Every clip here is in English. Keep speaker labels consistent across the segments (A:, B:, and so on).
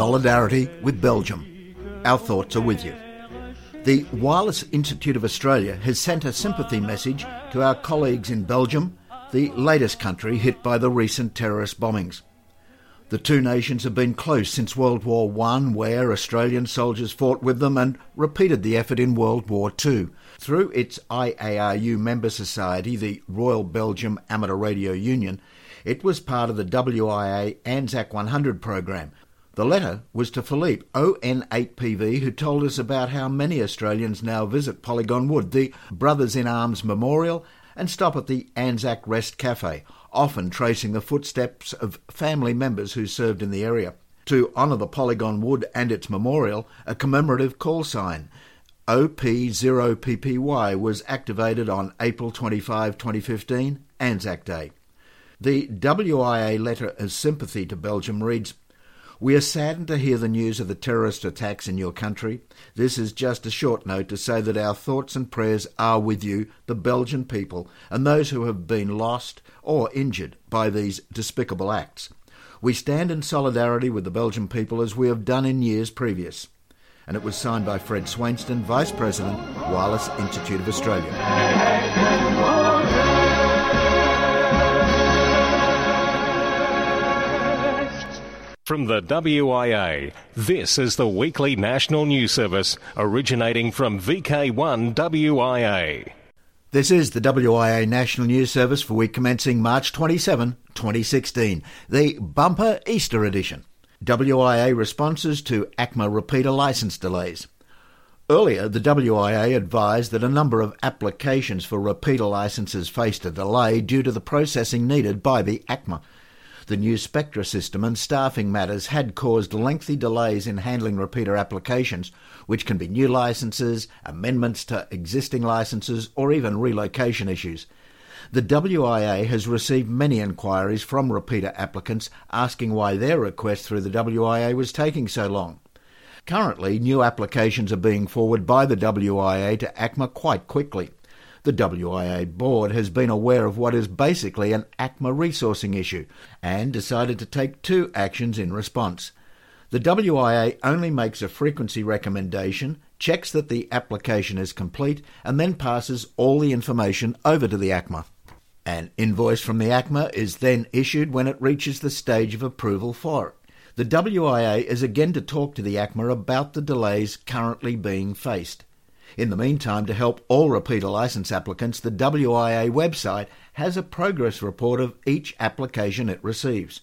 A: solidarity with Belgium. Our thoughts are with you. The Wireless Institute of Australia has sent a sympathy message to our colleagues in Belgium, the latest country hit by the recent terrorist bombings. The two nations have been close since World War I, where Australian soldiers fought with them and repeated the effort in World War II. Through its IARU member society, the Royal Belgium Amateur Radio Union, it was part of the WIA ANZAC 100 program, the letter was to Philippe, ON8PV, who told us about how many Australians now visit Polygon Wood, the Brothers in Arms Memorial, and stop at the Anzac Rest Cafe, often tracing the footsteps of family members who served in the area. To honour the Polygon Wood and its memorial, a commemorative call sign, OP0PPY, was activated on April 25, 2015, Anzac Day. The WIA letter of sympathy to Belgium reads we are saddened to hear the news of the terrorist attacks in your country. This is just a short note to say that our thoughts and prayers are with you, the Belgian people, and those who have been lost or injured by these despicable acts. We stand in solidarity with the Belgian people as we have done in years previous. And it was signed by Fred Swainston, Vice President, Wireless Institute of Australia.
B: From the WIA, this is the weekly national news service originating from VK1 WIA.
A: This is the WIA National News Service for week commencing March 27, 2016, the bumper Easter edition. WIA responses to ACMA repeater license delays. Earlier, the WIA advised that a number of applications for repeater licenses faced a delay due to the processing needed by the ACMA. The new Spectra system and staffing matters had caused lengthy delays in handling repeater applications, which can be new licenses, amendments to existing licenses, or even relocation issues. The WIA has received many inquiries from repeater applicants asking why their request through the WIA was taking so long. Currently, new applications are being forwarded by the WIA to ACMA quite quickly. The WIA board has been aware of what is basically an ACMA resourcing issue and decided to take two actions in response. The WIA only makes a frequency recommendation, checks that the application is complete, and then passes all the information over to the ACMA. An invoice from the ACMA is then issued when it reaches the stage of approval for it. The WIA is again to talk to the ACMA about the delays currently being faced. In the meantime, to help all repeater license applicants, the WIA website has a progress report of each application it receives.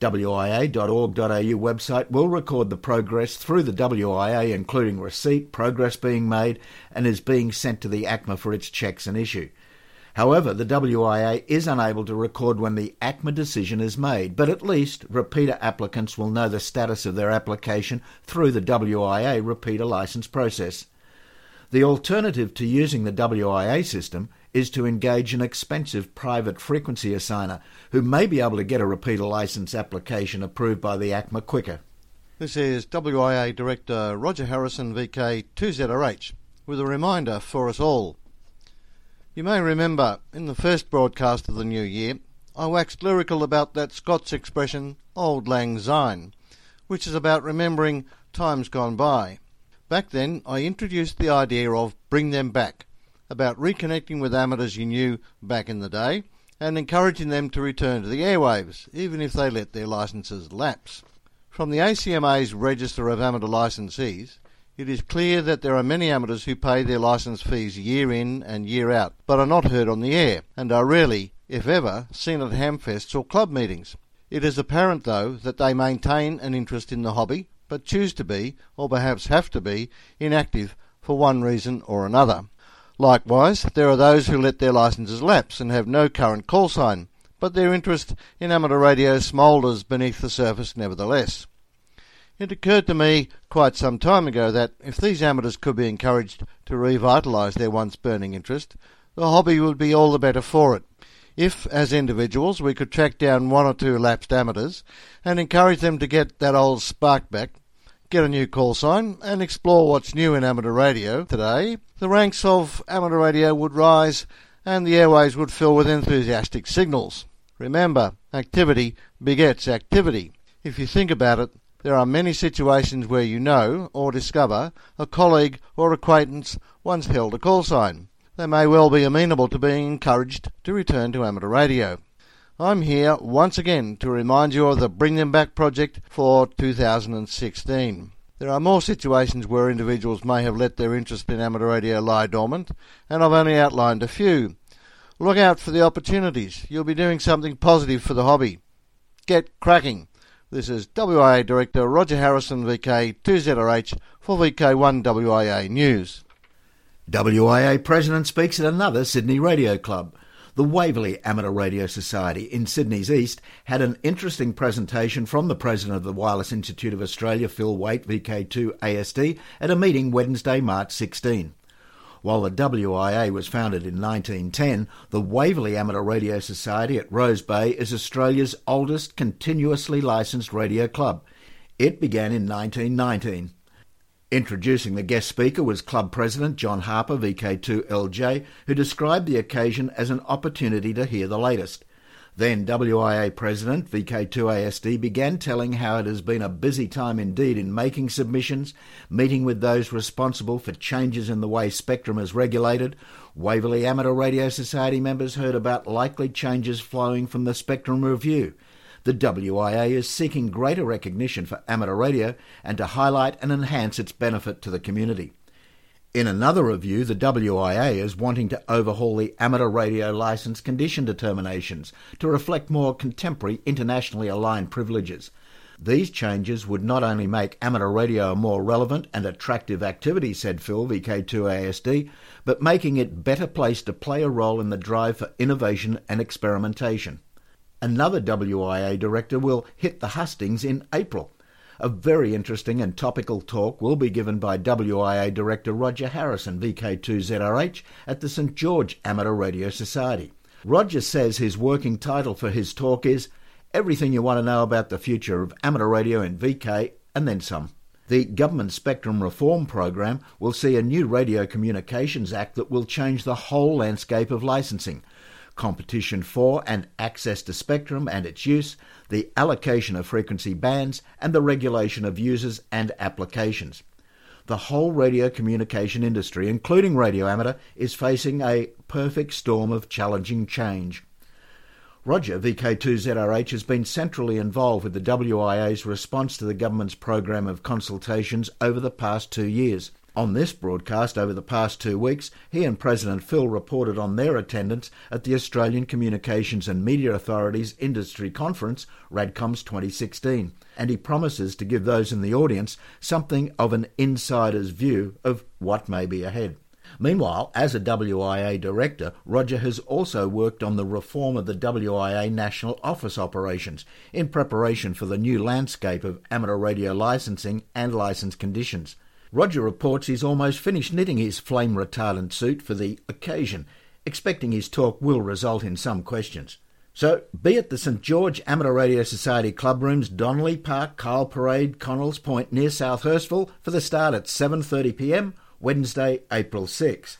A: WIA.org.au website will record the progress through the WIA, including receipt, progress being made, and is being sent to the ACMA for its checks and issue. However, the WIA is unable to record when the ACMA decision is made, but at least repeater applicants will know the status of their application through the WIA repeater license process. The alternative to using the WIA system is to engage an expensive private frequency assigner who may be able to get a repeater license application approved by the ACMA quicker.
C: This is WIA Director Roger Harrison VK2ZRH with a reminder for us all. You may remember in the first broadcast of the new year I waxed lyrical about that Scots expression Auld Lang Syne, which is about remembering times gone by. Back then, I introduced the idea of Bring Them Back, about reconnecting with amateurs you knew back in the day and encouraging them to return to the airwaves, even if they let their licenses lapse. From the ACMA's Register of Amateur Licensees, it is clear that there are many amateurs who pay their licence fees year in and year out, but are not heard on the air, and are rarely, if ever, seen at hamfests or club meetings. It is apparent, though, that they maintain an interest in the hobby but choose to be, or perhaps have to be, inactive for one reason or another. Likewise, there are those who let their licenses lapse and have no current call sign, but their interest in amateur radio smoulders beneath the surface nevertheless. It occurred to me quite some time ago that if these amateurs could be encouraged to revitalise their once burning interest, the hobby would be all the better for it. If, as individuals, we could track down one or two lapsed amateurs and encourage them to get that old spark back, get a new call sign, and explore what's new in amateur radio today, the ranks of amateur radio would rise and the airways would fill with enthusiastic signals. Remember, activity begets activity. If you think about it, There are many situations where you know or discover a colleague or acquaintance once held a call sign. They may well be amenable to being encouraged to return to amateur radio. I'm here once again to remind you of the Bring Them Back project for 2016. There are more situations where individuals may have let their interest in amateur radio lie dormant, and I've only outlined a few. Look out for the opportunities. You'll be doing something positive for the hobby. Get cracking. This is WIA Director Roger Harrison, VK2ZRH, for VK1 WIA News.
A: WIA President speaks at another Sydney radio club. The Waverley Amateur Radio Society in Sydney's East had an interesting presentation from the President of the Wireless Institute of Australia, Phil Wait, VK2 ASD, at a meeting Wednesday, March 16. While the WIA was founded in 1910, the Waverley Amateur Radio Society at Rose Bay is Australia's oldest continuously licensed radio club. It began in 1919. Introducing the guest speaker was club president John Harper, VK2LJ, who described the occasion as an opportunity to hear the latest. Then WIA President VK2ASD began telling how it has been a busy time indeed in making submissions, meeting with those responsible for changes in the way spectrum is regulated. Waverley Amateur Radio Society members heard about likely changes flowing from the Spectrum Review. The WIA is seeking greater recognition for amateur radio and to highlight and enhance its benefit to the community. In another review, the WIA is wanting to overhaul the amateur radio licence condition determinations to reflect more contemporary internationally aligned privileges. These changes would not only make amateur radio a more relevant and attractive activity, said Phil, VK2ASD, but making it better placed to play a role in the drive for innovation and experimentation. Another WIA director will hit the hustings in April. A very interesting and topical talk will be given by WIA Director Roger Harrison, VK2ZRH, at the St George Amateur Radio Society. Roger says his working title for his talk is Everything You Want to Know About the Future of Amateur Radio in VK and Then Some. The Government Spectrum Reform Program will see a new Radio Communications Act that will change the whole landscape of licensing competition for and access to spectrum and its use, the allocation of frequency bands, and the regulation of users and applications. The whole radio communication industry, including radio amateur, is facing a perfect storm of challenging change. Roger, VK2ZRH, has been centrally involved with the WIA's response to the government's program of consultations over the past two years. On this broadcast over the past two weeks, he and President Phil reported on their attendance at the Australian Communications and Media Authority's Industry Conference, RADCOMS 2016, and he promises to give those in the audience something of an insider's view of what may be ahead. Meanwhile, as a WIA director, Roger has also worked on the reform of the WIA national office operations in preparation for the new landscape of amateur radio licensing and license conditions. Roger reports he's almost finished knitting his flame retardant suit for the occasion, expecting his talk will result in some questions. So, be at the St George Amateur Radio Society club rooms, Donnelly Park, Kyle Parade, Connells Point near South Hurstville for the start at 7.30pm, Wednesday, April 6.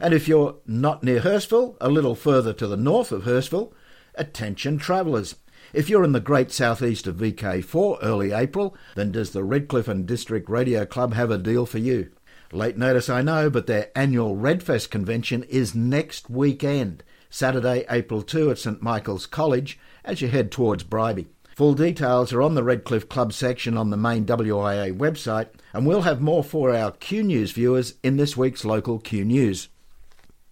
A: And if you're not near Hurstville, a little further to the north of Hurstville, attention travellers. If you're in the great southeast of VK4 early April, then does the Redcliffe and District Radio Club have a deal for you? Late notice, I know, but their annual Redfest convention is next weekend, Saturday, April 2 at St Michael's College, as you head towards Bribie. Full details are on the Redcliffe Club section on the main WIA website, and we'll have more for our Q News viewers in this week's local Q News.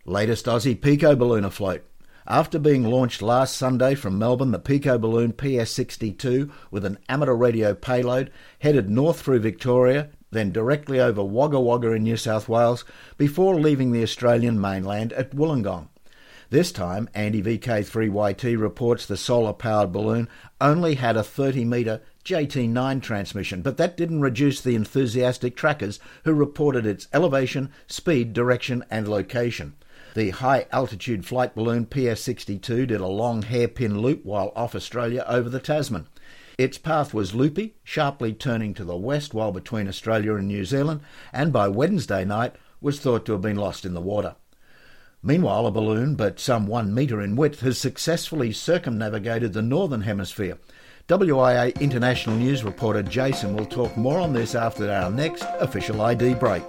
A: Latest Aussie Pico balloon afloat. After being launched last Sunday from Melbourne, the Pico Balloon PS62 with an amateur radio payload headed north through Victoria, then directly over Wagga Wagga in New South Wales before leaving the Australian mainland at Wollongong. This time, Andy VK3YT reports the solar powered balloon only had a 30 metre JT9 transmission, but that didn't reduce the enthusiastic trackers who reported its elevation, speed, direction, and location. The high altitude flight balloon PS62 did a long hairpin loop while off Australia over the Tasman. Its path was loopy, sharply turning to the west while between Australia and New Zealand, and by Wednesday night was thought to have been lost in the water. Meanwhile, a balloon, but some one metre in width, has successfully circumnavigated the northern hemisphere. WIA international news reporter Jason will talk more on this after our next official ID break.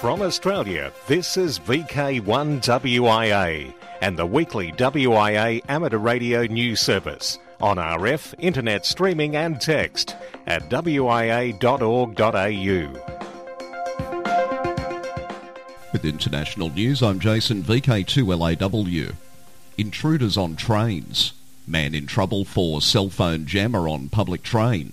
B: From Australia, this is VK1WIA and the weekly WIA amateur radio news service on RF, internet streaming and text at wia.org.au.
D: With international news, I'm Jason, VK2LAW. Intruders on trains. Man in trouble for cell phone jammer on public train.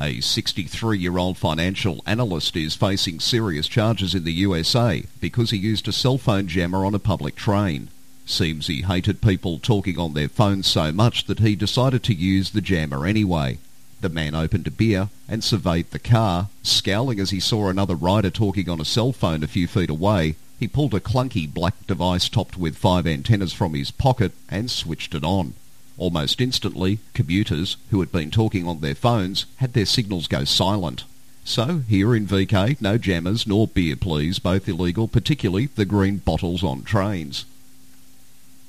D: A 63-year-old financial analyst is facing serious charges in the USA because he used a cell phone jammer on a public train. Seems he hated people talking on their phones so much that he decided to use the jammer anyway. The man opened a beer and surveyed the car. Scowling as he saw another rider talking on a cell phone a few feet away, he pulled a clunky black device topped with five antennas from his pocket and switched it on. Almost instantly, commuters who had been talking on their phones had their signals go silent. So, here in VK, no jammers nor beer please, both illegal, particularly the green bottles on trains.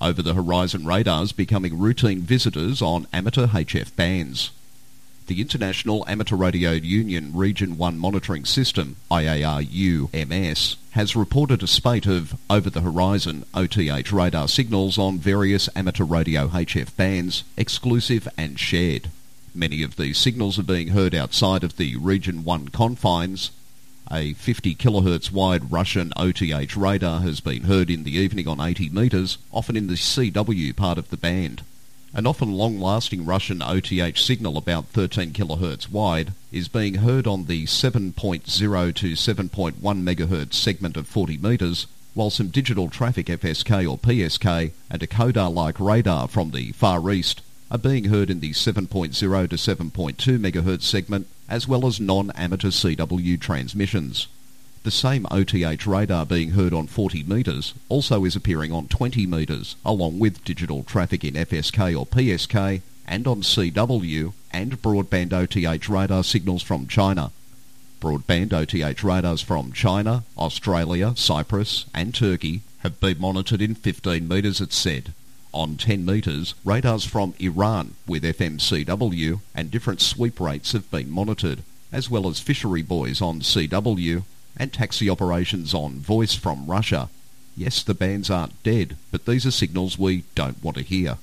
D: Over the horizon radars becoming routine visitors on amateur HF bands. The International Amateur Radio Union Region 1 Monitoring System, IARU-MS, has reported a spate of over-the-horizon OTH radar signals on various amateur radio HF bands, exclusive and shared. Many of these signals are being heard outside of the Region 1 confines. A 50 kHz wide Russian OTH radar has been heard in the evening on 80 metres, often in the CW part of the band. An often long-lasting Russian OTH signal about 13 kHz wide is being heard on the 7.0 to 7.1 MHz segment of 40 metres, while some digital traffic FSK or PSK and a CODAR-like radar from the Far East are being heard in the 7.0 to 7.2 MHz segment, as well as non-amateur CW transmissions. The same OTH radar being heard on 40 metres also is appearing on 20 metres, along with digital traffic in FSK or PSK and on CW and broadband OTH radar signals from China. Broadband OTH radars from China, Australia, Cyprus and Turkey have been monitored in 15 metres it said. On 10 metres, radars from Iran with FMCW and different sweep rates have been monitored, as well as fishery buoys on CW and taxi operations on voice from Russia. Yes, the bands aren't dead, but these are signals we don't want to hear.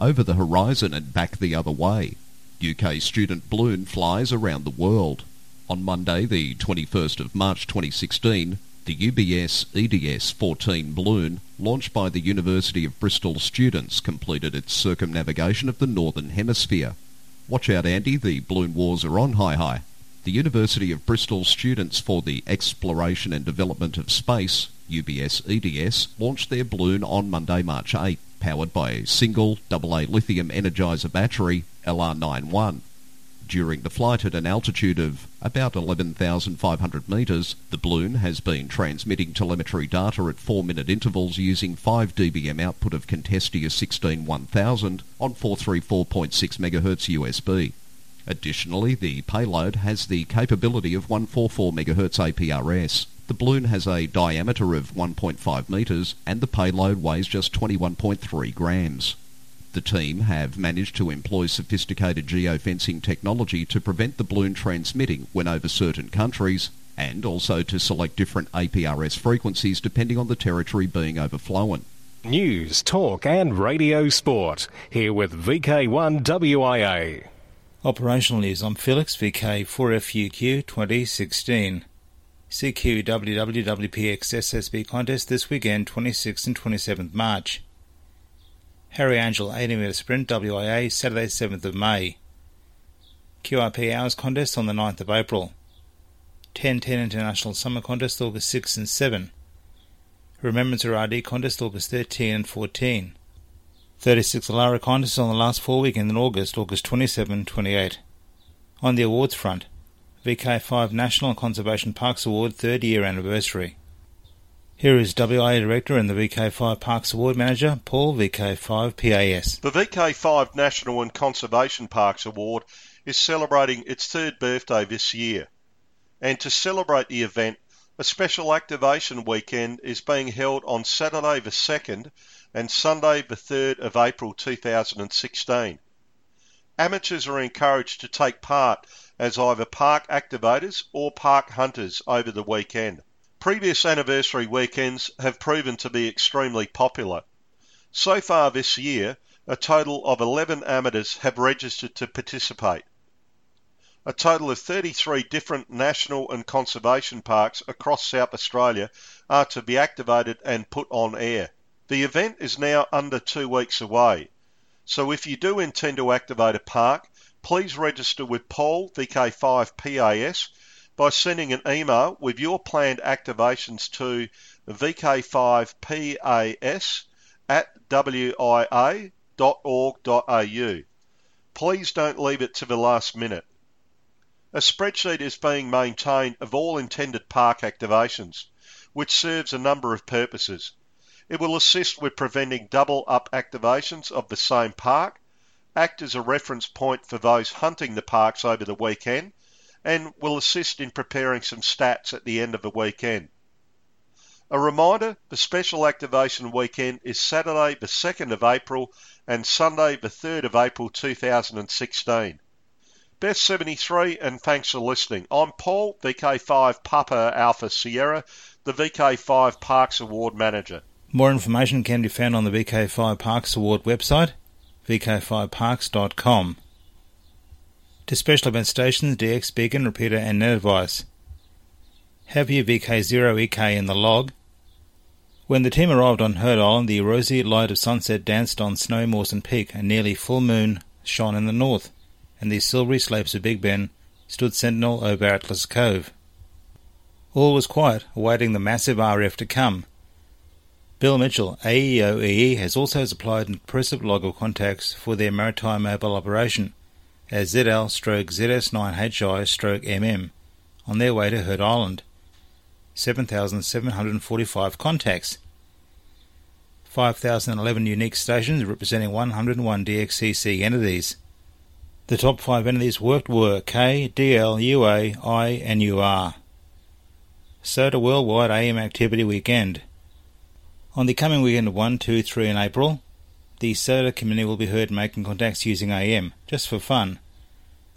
D: Over the horizon and back the other way, UK student balloon flies around the world. On Monday, the 21st of March 2016, the UBS EDS 14 balloon, launched by the University of Bristol students, completed its circumnavigation of the Northern Hemisphere. Watch out, Andy, the balloon wars are on, hi hi. The University of Bristol Students for the Exploration and Development of Space, UBS EDS, launched their balloon on Monday, March 8, powered by a single AA lithium energizer battery, LR91. During the flight at an altitude of about 11,500 metres, the balloon has been transmitting telemetry data at 4-minute intervals using 5 dBm output of Contestia 161000 on 434.6 MHz USB. Additionally, the payload has the capability of 144 MHz APRS. The balloon has a diameter of 1.5 metres and the payload weighs just 21.3 grams. The team have managed to employ sophisticated geofencing technology to prevent the balloon transmitting when over certain countries and also to select different APRS frequencies depending on the territory being overflown.
B: News, talk and radio sport. Here with VK1WIA.
E: Operational news. I'm Felix VK4FUQ 2016. CQ WWWPX SSB contest this weekend, 26th and 27th March. Harry Angel 80 metre sprint WIA Saturday 7th of May. QRP hours contest on the 9th of April. 1010 International Summer Contest August 6 and 7. Remembrance RD Contest August 13 and 14. 36 Alara contests on the last four weekends in August, August 27 28. On the awards front, VK5 National Conservation Parks Award third year anniversary. Here is WIA Director and the VK5 Parks Award Manager, Paul VK5 PAS.
F: The VK5 National and Conservation Parks Award is celebrating its third birthday this year. And to celebrate the event, A special activation weekend is being held on Saturday the 2nd and Sunday the 3rd of April 2016. Amateurs are encouraged to take part as either park activators or park hunters over the weekend. Previous anniversary weekends have proven to be extremely popular. So far this year, a total of 11 amateurs have registered to participate. A total of 33 different national and conservation parks across South Australia are to be activated and put on air. The event is now under two weeks away, so if you do intend to activate a park, please register with Paul VK5PAS by sending an email with your planned activations to VK5PAS at wia.org.au. Please don't leave it to the last minute. A spreadsheet is being maintained of all intended park activations, which serves a number of purposes. It will assist with preventing double up activations of the same park, act as a reference point for those hunting the parks over the weekend, and will assist in preparing some stats at the end of the weekend. A reminder, the special activation weekend is Saturday the 2nd of April and Sunday the 3rd of April 2016. Best 73 and thanks for listening. I'm Paul, VK5 Papa Alpha Sierra, the VK5 Parks Award Manager.
E: More information can be found on the VK5 Parks Award website, vk5parks.com. To special event stations, DX Beacon, Repeater and Net Advice. Have your VK0EK in the log. When the team arrived on Heard Island, the rosy light of sunset danced on Snowy Mawson Peak, a nearly full moon shone in the north and the silvery slopes of Big Ben stood sentinel over Atlas Cove. All was quiet, awaiting the massive RF to come. Bill Mitchell, AE0EE, has also supplied impressive log of contacts for their maritime mobile operation as ZL stroke ZS9HI stroke MM on their way to Heard Island. 7,745 contacts. 5,011 unique stations representing 101 DXCC entities. The top five entities worked were K, DL, UA, I, and UR. So SOTA Worldwide AM Activity Weekend. On the coming weekend of 1, 2, 3 in April, the SOTA community will be heard making contacts using AM, just for fun,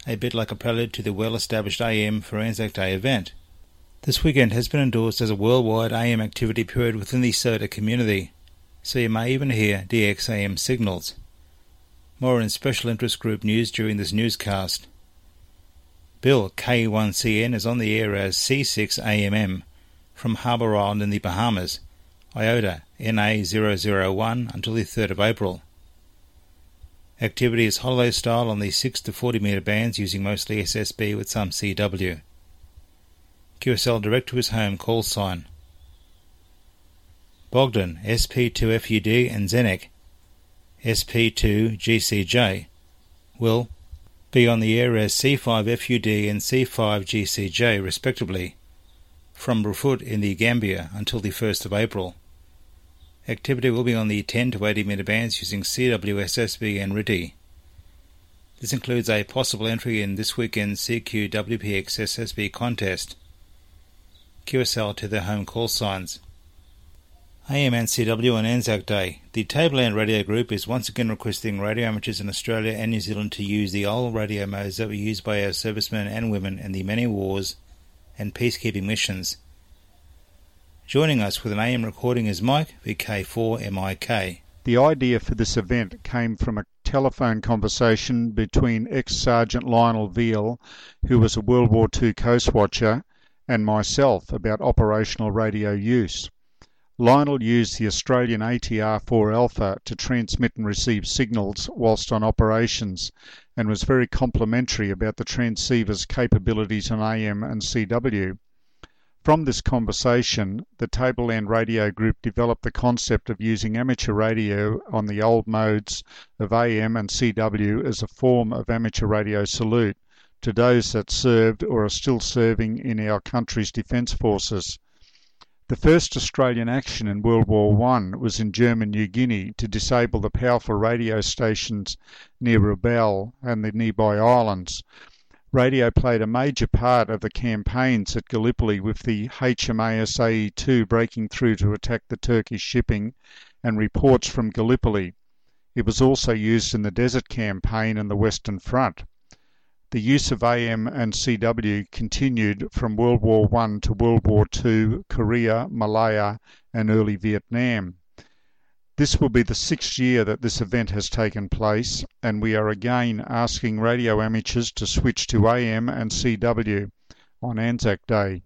E: a bit like a prelude to the well-established AM for Anzac Day event. This weekend has been endorsed as a worldwide AM activity period within the SOTA community, so you may even hear DXAM signals. More in special interest group news during this newscast. Bill K1CN is on the air as C6AMM from Harbour Island in the Bahamas, IOTA NA001 until the 3rd of April. Activity is holiday style on the 6 to 40 metre bands using mostly SSB with some CW. QSL direct to his home call sign. Bogdan, SP2FUD and Zenek SP2 GCJ will be on the air as C5FUD and C5 GCJ respectively from Brufut in the Gambia until the 1st of April. Activity will be on the 10 to 80 meter bands using CWSSB and RTTY. This includes a possible entry in this weekend's CQWPX SSB contest. QSL to their home call signs. AMNCW on Anzac Day. The Tableland Radio Group is once again requesting radio amateurs in Australia and New Zealand to use the old radio modes that were used by our servicemen and women in the many wars and peacekeeping missions. Joining us with an AM recording is Mike, VK4MIK.
G: The idea for this event came from a telephone conversation between ex Sergeant Lionel Veal, who was a World War II Coast Watcher, and myself about operational radio use. Lionel used the Australian ATR-4 Alpha to transmit and receive signals whilst on operations and was very complimentary about the transceiver's capabilities on AM and CW. From this conversation, the Tableland Radio Group developed the concept of using amateur radio on the old modes of AM and CW as a form of amateur radio salute to those that served or are still serving in our country's defence forces. The first Australian action in World War One was in German New Guinea to disable the powerful radio stations near Rabaul and the nearby islands. Radio played a major part of the campaigns at Gallipoli with the HMAS AE2 breaking through to attack the Turkish shipping and reports from Gallipoli. It was also used in the Desert Campaign and the Western Front. The use of AM and CW continued from World War I to World War II, Korea, Malaya, and early Vietnam. This will be the sixth year that this event has taken place, and we are again asking radio amateurs to switch to AM and CW on Anzac Day.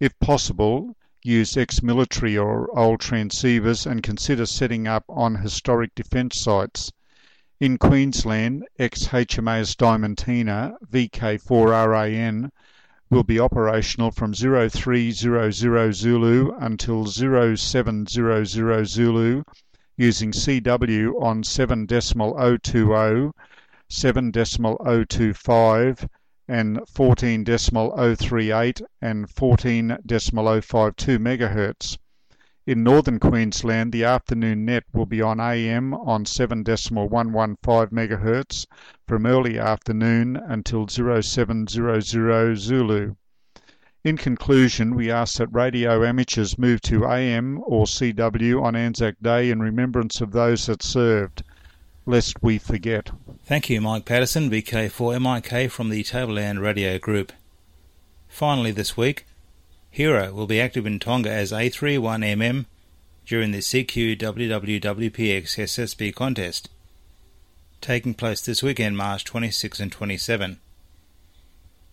G: If possible, use ex military or old transceivers and consider setting up on historic defence sites. In Queensland, ex HMAS Diamantina VK4RAN will be operational from 0300 Zulu until 0700 Zulu using CW on 7.020, 7.025, and 14.038 and 14.052 MHz. In northern Queensland, the afternoon net will be on AM on 7.115 MHz from early afternoon until 0700 Zulu. In conclusion, we ask that radio amateurs move to AM or CW on Anzac Day in remembrance of those that served, lest we forget.
E: Thank you, Mike Patterson, VK4MIK from the Tableland Radio Group. Finally, this week, Hero will be active in Tonga as A31MM during the CQWWWPX SSB contest, taking place this weekend, March 26 and 27.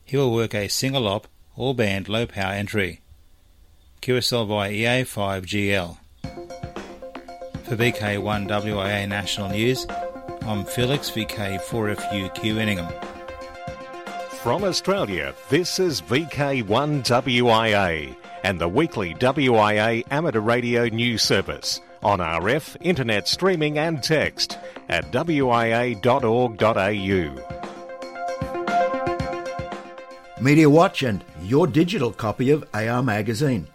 E: He will work a single op all band low power entry. QSL by EA5GL. For VK1WIA National News, I'm Felix VK4FUQ in Ingham.
B: From Australia, this is VK1WIA and the weekly WIA amateur radio news service on RF, internet streaming and text at wia.org.au.
A: Media Watch and your digital copy of AR Magazine.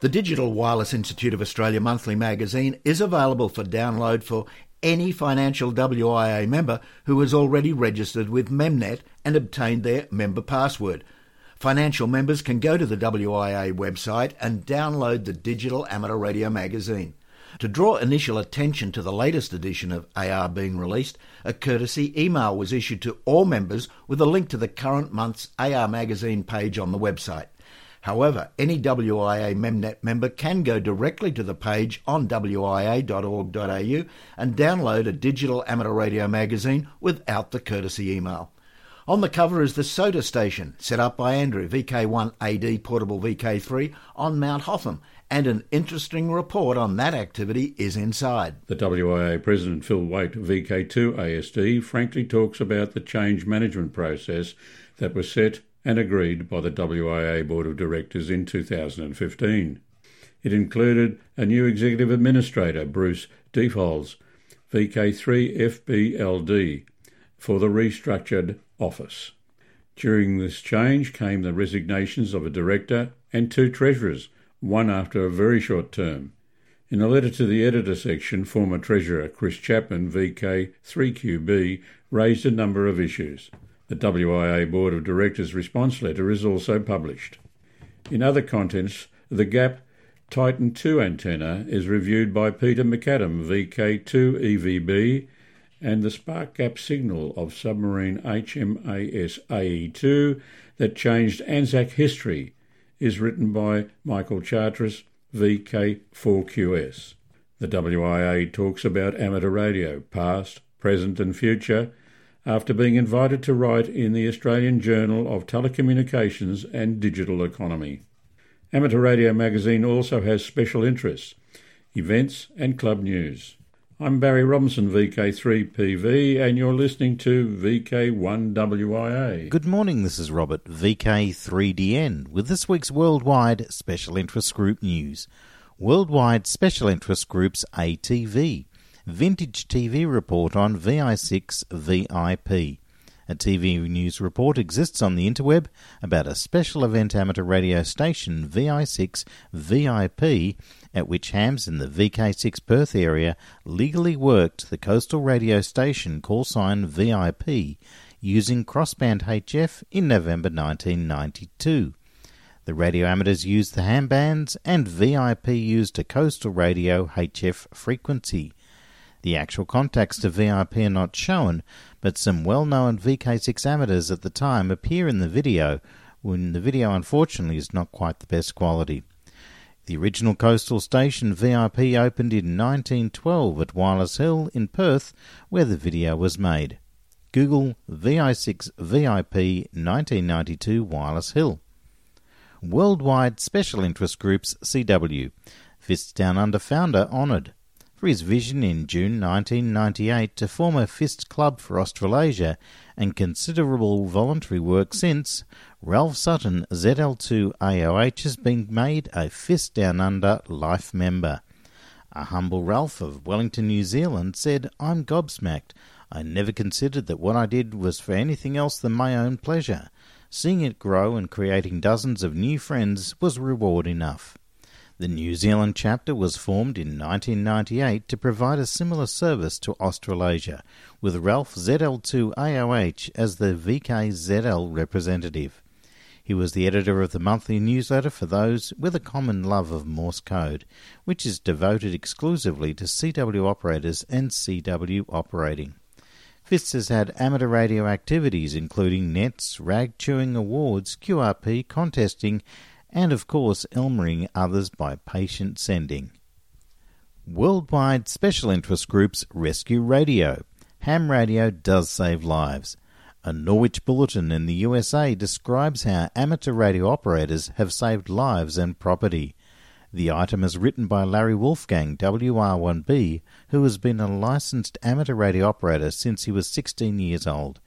A: The Digital Wireless Institute of Australia monthly magazine is available for download for any financial WIA member who has already registered with Memnet and obtained their member password. Financial members can go to the WIA website and download the digital amateur radio magazine. To draw initial attention to the latest edition of AR being released, a courtesy email was issued to all members with a link to the current month's AR magazine page on the website. However, any WIA Memnet member can go directly to the page on wia.org.au and download a digital amateur radio magazine without the courtesy email. On the cover is the SOTA station, set up by Andrew, VK1AD Portable VK3, on Mount Hotham, and an interesting report on that activity is inside.
H: The WIA President Phil Wait, VK2 ASD, frankly talks about the change management process that was set and agreed by the WIA Board of Directors in 2015. It included a new executive administrator, Bruce Deefholts, VK3 FBLD, for the restructured office. During this change came the resignations of a director and two treasurers, one after a very short term. In a letter to the editor section, former Treasurer Chris Chapman, VK3QB, raised a number of issues. The WIA Board of Directors response letter is also published. In other contents, the GAP Titan 2 antenna is reviewed by Peter McAdam, VK2EVB, and the spark gap signal of submarine HMAS AE2 that changed Anzac history is written by Michael Charteris, VK4QS. The WIA talks about amateur radio, past, present, and future, after being invited to write in the Australian Journal of Telecommunications and Digital Economy. Amateur Radio magazine also has special interests, events, and club news. I'm Barry Robinson, VK3PV, and you're listening to VK1WIA.
I: Good morning, this is Robert, VK3DN, with this week's Worldwide Special Interest Group news. Worldwide Special Interest Groups ATV, Vintage TV report on VI6 VIP. A TV news report exists on the interweb about a special event amateur radio station, VI6 VIP, at which hams in the VK6 Perth area legally worked the coastal radio station call sign VIP using crossband HF in November 1992. The radio amateurs used the ham bands, and VIP used a coastal radio HF frequency. The actual contacts to VIP are not shown, but some well known VK6 amateurs at the time appear in the video, when the video unfortunately is not quite the best quality. The original coastal station VIP opened in 1912 at Wireless Hill in Perth, where the video was made. Google VI6 VIP 1992 Wireless Hill. Worldwide Special Interest Groups CW. Fists Down Under founder honoured for his vision in June 1998 to form a fist club for Australasia and considerable voluntary work since, Ralph Sutton, ZL2AOH, has been made a Fist Down Under life member. A humble Ralph of Wellington, New Zealand said, I'm gobsmacked. I never considered that what I did was for anything else than my own pleasure. Seeing it grow and creating dozens of new friends was reward enough. The New Zealand chapter was formed in 1998 to provide a similar service to Australasia, with Ralph ZL2AOH as the VKZL representative. He was the editor of the monthly newsletter for those with a common love of Morse code, which is devoted exclusively to CW operators and CW operating. Fists has had amateur radio activities including nets, rag chewing awards, QRP contesting, and of course Elmering others by patient sending. Worldwide Special Interest Groups Rescue Radio. Ham radio does save lives. A Norwich bulletin in the USA describes how amateur radio operators have saved lives and property. The item is written by Larry Wolfgang, WR1B, who has been a licensed amateur radio operator since he was 16 years old.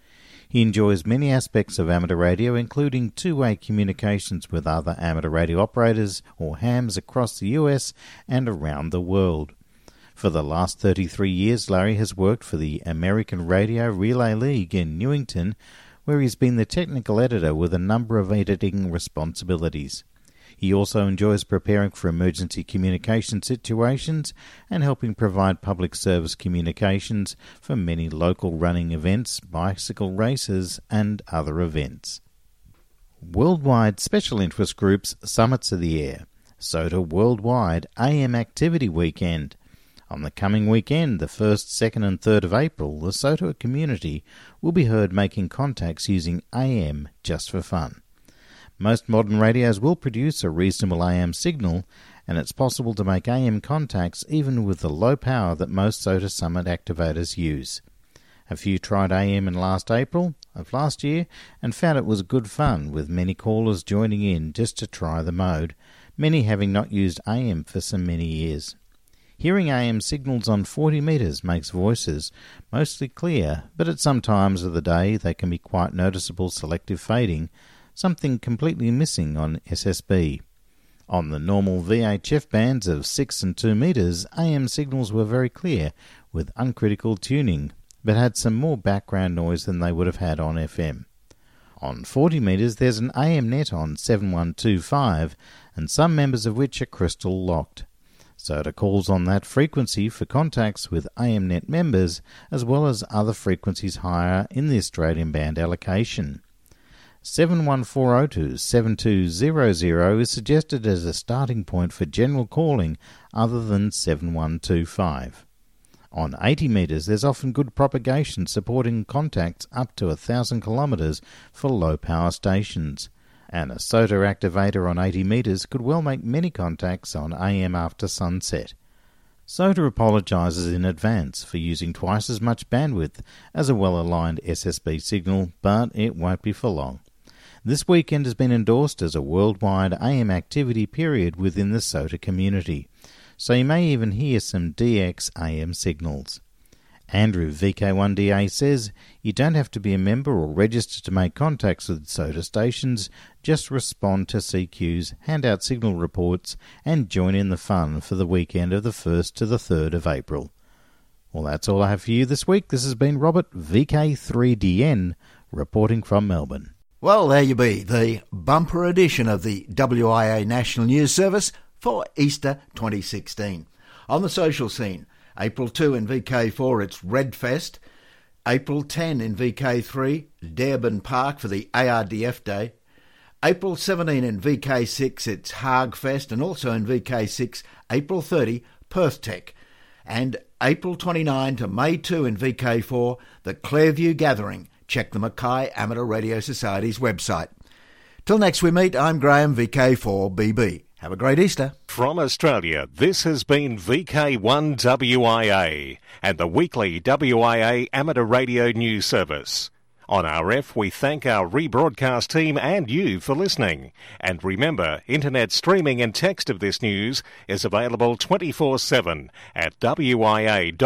I: He enjoys many aspects of amateur radio, including two way communications with other amateur radio operators or hams across the US and around the world. For the last 33 years, Larry has worked for the American Radio Relay League in Newington, where he's been the technical editor with a number of editing responsibilities. He also enjoys preparing for emergency communication situations and helping provide public service communications for many local running events, bicycle races, and other events. Worldwide Special Interest Groups Summits of the Air. SOTA Worldwide AM Activity Weekend. On the coming weekend, the 1st, 2nd, and 3rd of April, the SOTA community will be heard making contacts using AM just for fun. Most modern radios will produce a reasonable AM signal, and it's possible to make AM contacts even with the low power that most SOTA Summit activators use. A few tried AM in last April of last year and found it was good fun, with many callers joining in just to try the mode, many having not used AM for so many years. Hearing AM signals on 40 metres makes voices mostly clear, but at some times of the day they can be quite noticeable selective fading, something completely missing on SSB. On the normal VHF bands of 6 and 2 meters, AM signals were very clear, with uncritical tuning, but had some more background noise than they would have had on FM. On 40 meters, there's an AM net on 7125, and some members of which are crystal locked. SOTA calls on that frequency for contacts with AMNet members, as well as other frequencies higher in the Australian band allocation. 71402 7200 is suggested as a starting point for general calling other than 7125. On 80 metres, there's often good propagation supporting contacts up to 1,000 kilometres for low power stations. And a SOTA activator on 80 metres could well make many contacts on AM after sunset. SOTA apologises in advance for using twice as much bandwidth as a well aligned SSB signal, but it won't be for long. This weekend has been endorsed as a worldwide AM activity period within the SOTA community, so you may even hear some DX AM signals. Andrew VK1DA says you don't have to be a member or register to make contacts with SOTA stations, just respond to CQ's, hand out signal reports, and join in the fun for the weekend of the 1st to the 3rd of April. Well, that's all I have for you this week. This has been Robert VK3DN reporting from Melbourne.
A: Well, there you be, the bumper edition of the WIA National News Service for Easter 2016. On the social scene, April 2 in VK4 it's Redfest, April 10 in VK3, Darebin Park for the ARDF Day. April 17 in VK6, it's HARGfest, and also in VK6, April 30, Perth Tech. And April 29 to May 2 in VK4, the Clairview Gathering. Check the Mackay Amateur Radio Society's website. Till next we meet, I'm Graham, VK4BB. Have a great Easter.
B: From Australia, this has been VK1WIA and the weekly WIA amateur radio news service. On RF, we thank our rebroadcast team and you for listening. And remember, internet streaming and text of this news is available 24 7 at wia.org.au.